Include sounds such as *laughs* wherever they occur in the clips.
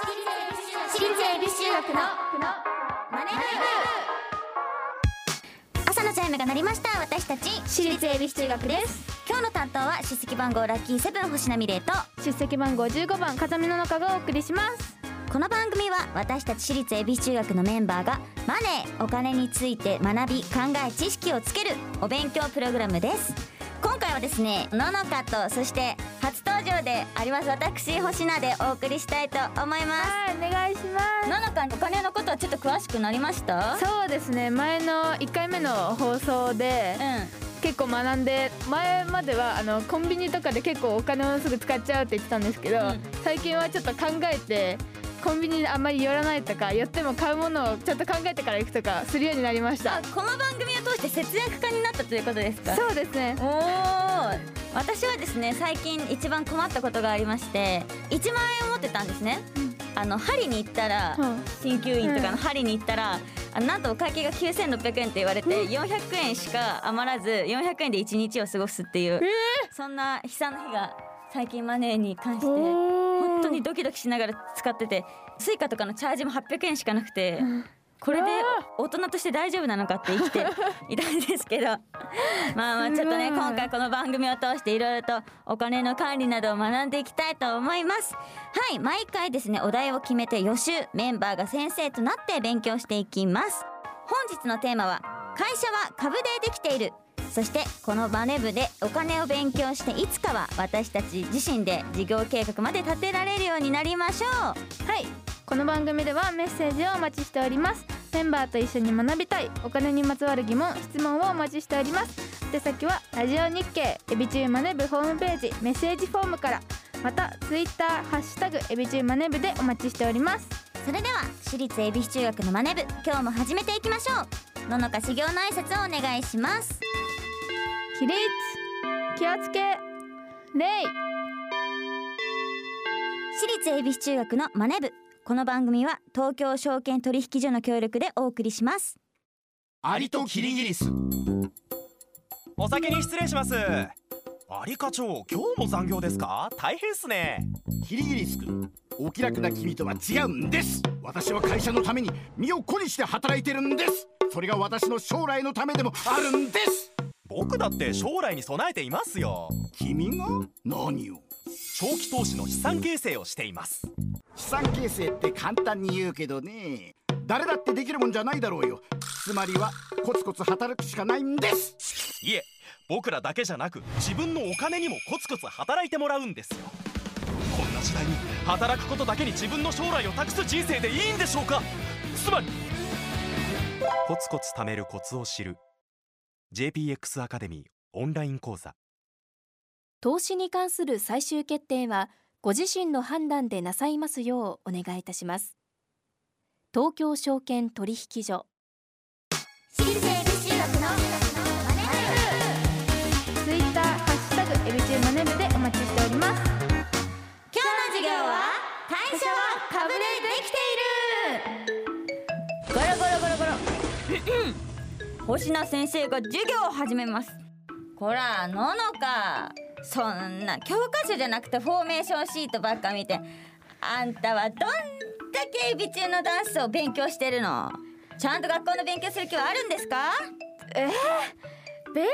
私立恵比寿中学のマネ朝のチャイムが鳴りました。私たち私立恵比寿中学です。今日の担当は出席番号ラッキーセブン星名美玲と。出席番号15番風見の中がお送りしますこの番組は私たち私立恵比寿中学のメンバーがマネーお金について学び考え知識をつけるお勉強プログラムです。回はですねののかとそして初登場であります私星名でお送りしたいと思います。はいお願いしまののかお金のことはちょっと詳しくなりました？すそうですね前の1回目の放送でう結構学んで前まではあのコンビニとかで結構お金をすぐ使っちゃうって言ってたんですけど、うん。最近はちょっと考えてコンビニにあんまり寄らないとか寄っても買うものをちょっと考えてから行くとかするようになりました。あこの番組を通して節約家になったということですか？そうですね。おお私はですね最近一番困ったことがありまして1万円を持ってたんですね、あの針に行ったらうん。鍼灸院とかの針に行ったら、あなんとお会計が9600円って言われて400円しか余らず400円で1日を過ごすっていうそんな悲惨な日が最近マネーに関して本当にドキドキしながら使っててスイカとかのチャージも800円しかなくて。これで大人として大丈夫なのかって生きて *laughs* いたんですけどまあまあちょっとね今回この番組を通していろいろとお金の管理などを学んでいきたいと思います。はい毎回ですねお題を決めて予習メンバーが先生となって勉強していきます。本日のテーマは会社は株でできているそしてこのバネ部でお金を勉強していつかは私たち自身で事業計画まで立てられるようになりましょう。はい。この番組ではメッセージをお待ちしております。メンバーと一緒に学びたいお金にまつわる疑問質問をお待ちしております。宛先はラジオ日経エビチューマネブホームページメッセージフォームからまたツイッターハッシュタグエビチューマネブでお待ちしております。それでは私立恵比寿中学のマネ部今日も始めていきましょう。ののか修行の挨拶をお願いします起立。気をつけ。礼私立恵比寿中学のマネ部。この番組は東京証券取引所の協力でお送りします。アリとキリギリス。お先に失礼します。アリ課長今日も残業ですか？大変っすね。キリギリス君お気楽な君とは違うんです。私は会社のために身を粉にして働いてるんです。それが私の将来のためでもあるんです僕だって将来に備えていますよ。君が？何を？長期投資の資産形成をしています。資産形成って簡単に言うけどね誰だってできるもんじゃないだろうよ。つまりはコツコツ働くしかないんです。いえ僕らだけじゃなく自分のお金にもコツコツ働いてもらうんですよ。こんな時代に働くことだけに自分の将来を託す人生でいいんでしょうか？つまりコツコツ貯めるコツを知る JPX アカデミーオンライン講座。投資に関する最終決定はご自身の判断でなさいますようお願いいたします。東京証券取引所。私立恵比寿中学の星名先生が授業を始めます。こらののか。そんな教科書じゃなくてフォーメーションシートばっか見てあんたはどんだけエビ中のダンスを勉強してるの？ちゃんと学校の勉強する気はあるんですか？え？ー、勉強よ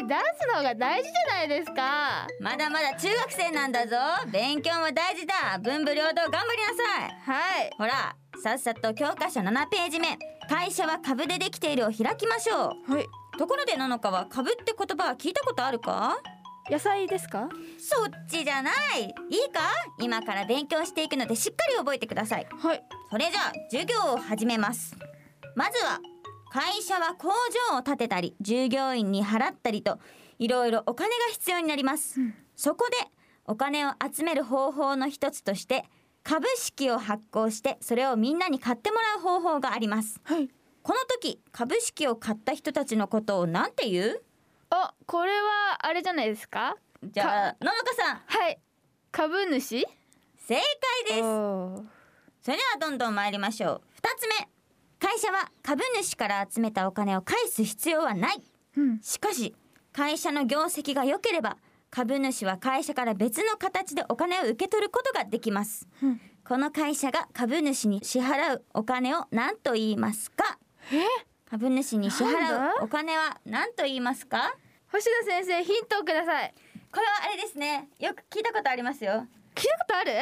りダンスの方が大事じゃないですか。まだまだ中学生なんだぞ。勉強も大事だ。文武両道頑張りなさい。はい。ほらさっさと教科書7ページ目。会社は株でできているを開きましょはい。うところでののかは株って言葉は聞いたことあるか？野菜ですか？そっちじゃない。いいか？今から勉強していくのでしっかり覚えてください。はい。それじゃあ授業を始めます。まずは会社は工場を建てたり従業員に払ったりといろいろお金が必要になります、そこでお金を集める方法の一つとして株式を発行してそれをみんなに買ってもらう方法があります。はい。この時株式を買った人たちのことを何て言う？あこれはあれじゃないですか？じゃあののかさん。はい。株主？正解です。それではどんどん参りましょう。2つ目会社は株主から集めたお金を返す必要はない。うん。しかし会社の業績が良ければ株主は会社から別の形でお金を受け取ることができます、うん。この会社が株主に支払うお金を何と言いますか？株主に支払だうお金は何と言いますか？星田先生ヒントをください。これはあれですね。よく聞いたことありますよ。聞いたことある？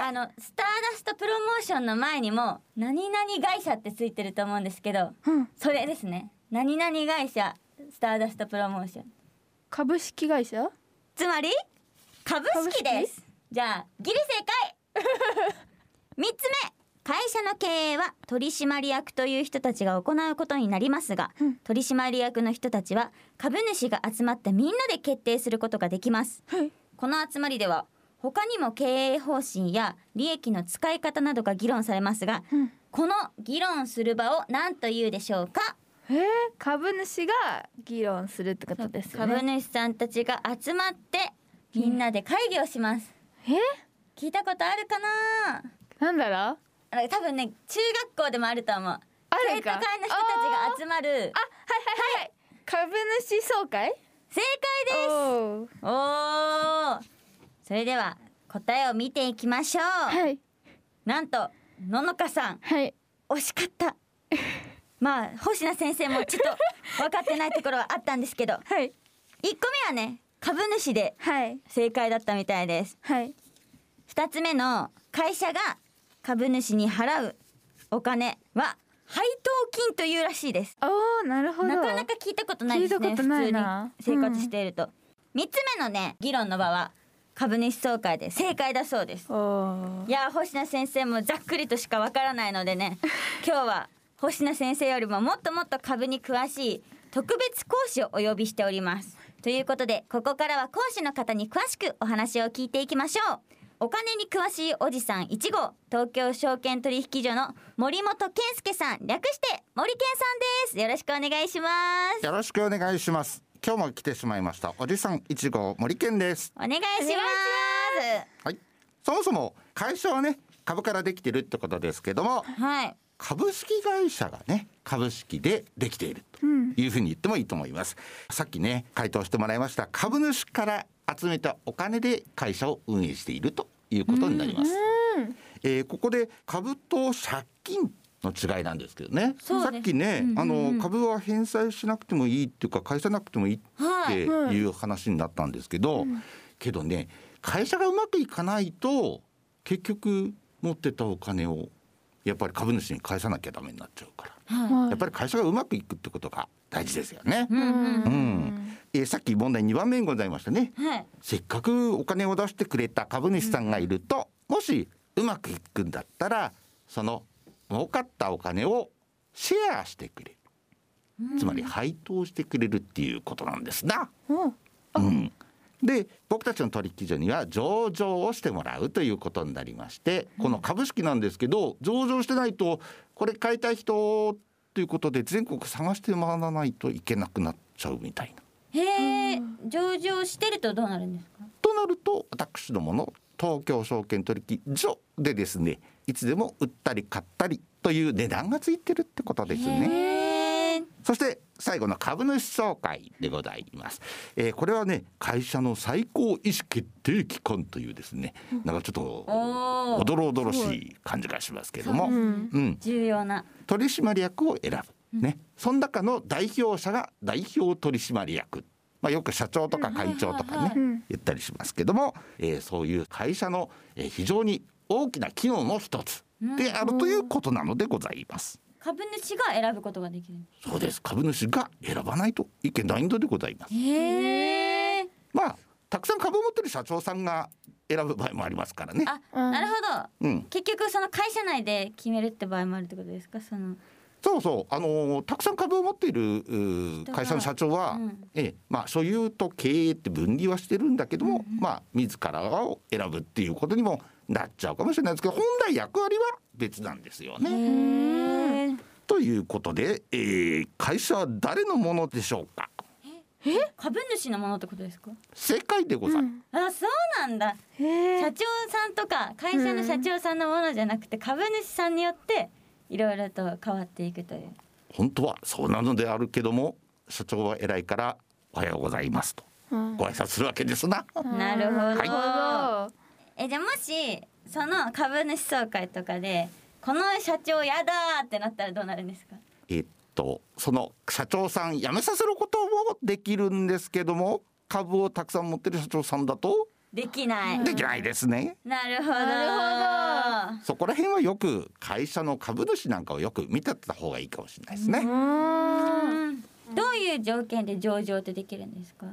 あのスターダストプロモーションの前にも何々会社ってついてると思うんですけどうん。それですね。何々会社スターダストプロモーション。株式会社？つまり株式です。じゃあギリ正解。*laughs* 三つ目。会社の経営は取締役という人たちが行うことになりますが、うん。取締役の人たちは株主が集まってみんなで決定することができます。はい。この集まりでは他にも経営方針や利益の使い方などが議論されますが、うん。この議論する場を何というでしょうか？えー、株主が議論するってことですよね。株主さんたちが集まってみんなで会議をします、え？聞いたことあるかな？なんだろう？多分ね中学校でもあると思う。あ生るか？徒会の人たちが集まる。あはいはい。はい。株主総会？正解です。おー。おーそれでは答えを見ていきましょう、はい。なんとののかさん。はい。惜しかった。*laughs* まあ星名先生もちょっと分かってないところはあったんですけど。*laughs* はい。1個目はね株主ではい。正解だったみたいです。はい。2つ目の会社が株主に払うお金は配当金というらしいです。おーなるほど。なかなか聞いたことないですね普通に生活していると、3つ目のね議論の場は株主総会で正解だそうです。おいやー星名先生もざっくりとしかわからないのでね。*laughs* 今日は星名先生よりももっともっと株に詳しい特別講師をお呼びしております。ということでここからは講師の方に詳しくお話を聞いていきましょう。お金に詳しいおじさん1号東京証券取引所の森本健介さん。略して森健さんです。よろしくお願いします。よろしくお願いします。今日も来てしまいました。おじさん一号森健です。お願いしますはい。そもそも会社はね株からできてるってことですけども、はい株式会社がね株式でできているというふうに言ってもいいと思います。さっきね回答してもらいました株主から集めたお金で会社を運営しているということになります。えーここで株と借金の違いなんですけどね。さっきね、あの株は返済しなくてもいいっていうか返さなくてもいいってい。う話になったんですけど、けどね会社がうまくいかないと結局持ってたお金をやっぱり株主に返さなきゃダメになっちゃうから、はい。やっぱり会社がうまくいくってことが大事ですよね。うんうんうん。えーさっき問題2番目にございましたね。はい。せっかくお金を出してくれた株主さんがいると、もしうまくいくんだったらその儲かったお金をシェアしてくれる、つまり配当してくれるっていうことなんですな。おう。ん、で僕たちの取引所には上場をしてもらうということになりましてこの株式なんですけど上場してないとこれ買いたい人ということで全国探して回らないといけなくなっちゃうみたいな。へえ。上場してるとどうなるんですか？となると私どもの東京証券取引所でですねいつでも売ったり買ったりという値段がついてるってことですね。そして最後の株主総会でございます。えーこれはね会社の最高意思決定機関というですねなんかちょっとおどろおどろしい感じがしますけれども、そうん、重要な。取締役を選ぶ、ね、その中の代表者が代表取締役、まあ、よく社長とか会長とかね、うん言ったりしますけども、えーそういう会社の、えー非常に大きな機能の一つであるということなのでございます。株主が選ぶことができる。そうです。株主が選ばないといけないのでございます。まあたくさん株を持ってる社長さんが選ぶ場合もありますからね。あ、うんなるほど。うん、結局その会社内で決めるって場合もあるってことですか？その。そうそう、あのーたくさん株を持っている会社の社長は、うん。ええ、まあ所有と経営って分離はしてるんだけども、まあ自らを選ぶっていうことにもなっちゃうかもしれないですけど、本来役割は別なんですよね。ということで、えー会社は誰のものでしょうか？株主のものってことですか？正解でございます。あそうなんだ。社長さんとか会社の社長さんのものじゃなくて株主さんによっていろいろと変わっていくという。本当はそうなのであるけども、社長は偉いからおはようございますと。うん。ご挨拶するわけですな。なるほど、なるほどえじゃあもしその株主総会とかでこの社長やだーってなったらどうなるんですか？えっとその社長さん辞めさせることもできるんですけども株をたくさん持ってる社長さんだと？できない、できないですね。なるほど。なそこら辺はよく会社の株主なんかをよく見てた方がいいかもしれないですね。うん。どういう条件で上場ってできるんですか？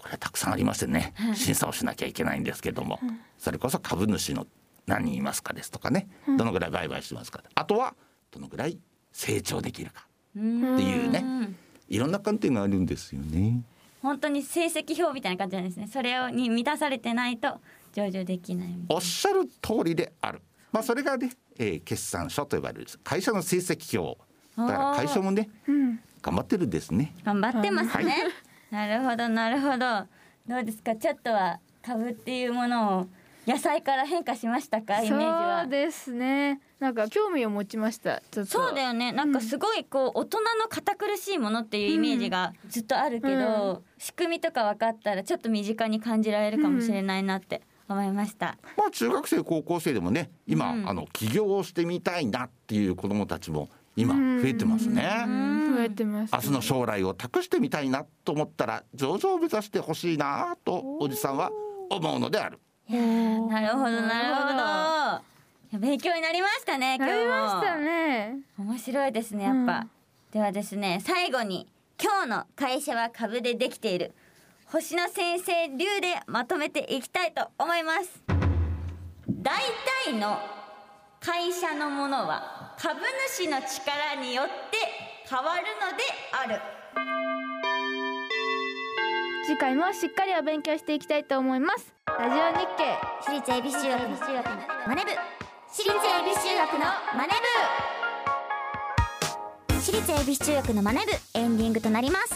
これはたくさんありましてね、審査をしなきゃいけないんですけども、それこそ株主の何人いますかですとかね、どのぐらい売買してますか、あとはどのぐらい成長できるか。っていうね、いろんな観点があるんですよね。本当に成績表みたいな感じなんですね。それをに満たされてないと上場できないおっしゃる通りである。まあそれがね、えー決算書と呼ばれる会社の成績表。だから会社もね、頑張ってるんですね。な頑張ってますね、なるほどなるほど。どうですか？ちょっとは株っていうものを野菜から変化しましたか？イメージは。そうですね。なんか興味を持ちましたちょっと。そうだよね。なんかすごいこう大人の堅苦しいものっていうイメージがずっとあるけど、仕組みとか分かったらちょっと身近に感じられるかもしれないなって思いました、まあ中学生高校生でもね、今、うん。あの起業をしてみたいなっていう子どもたちも今増えてますね。増えてます、明日の将来を託してみたいなと思ったら上場を目指してほしいなとおじさんは思うのである。いやー。なるほどなるほど。勉強になりましたね今な日も。りましたね。面白いですねやっぱ、うん。ではですね最後に今日の会社は株でできている星野先生流でまとめていきたいと思います。大体の会社のものは株主の力によって変わるのである。次回もしっかりお勉強していきたいと思います。ラジオ日経。私立恵比寿中学のマネ部。私立恵比寿中学のマネ部。私立恵比寿中学のマネ部。エンディングとなります。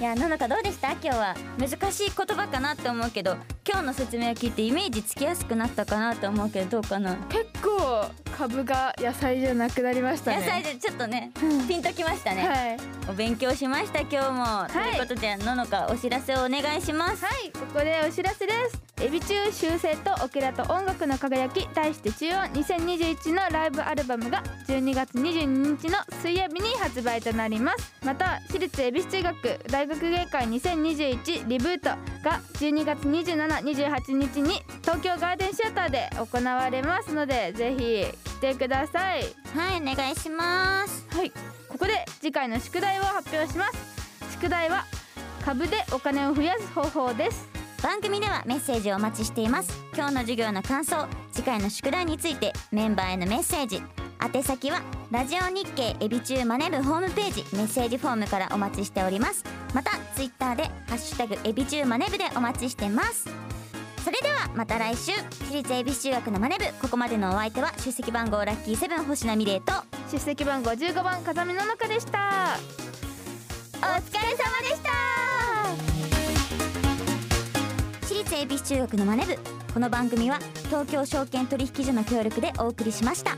いやののかどうでした？今日は難しい言葉かなって思うけど今日の説明を聞いてイメージつきやすくなったかなと思うけどどうかな？結構株が野菜じゃなくなりましたね。野菜でちょっとねピンときましたね、はい。お勉強しました今日も、ということでののかお知らせをお願いします。はい。ここでお知らせです。エビ中修正とオケラと音楽の輝き題して中音2021のライブアルバムが12月22日の水曜日に発売となります。また私立恵比寿中学大学芸会2021リブートが12月2728日に東京ガーデンシアターで行われますのでぜひ来てください。はいお願いします。はいここで次回の宿題を発表します。宿題は株でお金を増やす方法です。番組ではメッセージをお待ちしています。今日の授業の感想次回の宿題についてメンバーへのメッセージ。宛先はラジオ日経エビチューマネ部ホームページ。メッセージフォームからお待ちしております。またツイッターでハッシュタグエビチューマネ部でお待ちしてますそれではまた来週。私立恵比寿中学のマネ部。ここまでのお相手は出席番号ラッキーセブン星名美玲と。出席番号15番風見の中でした。お疲れ様でした。私立恵比寿中学のマネ部。この番組は東京証券取引所の協力でお送りしました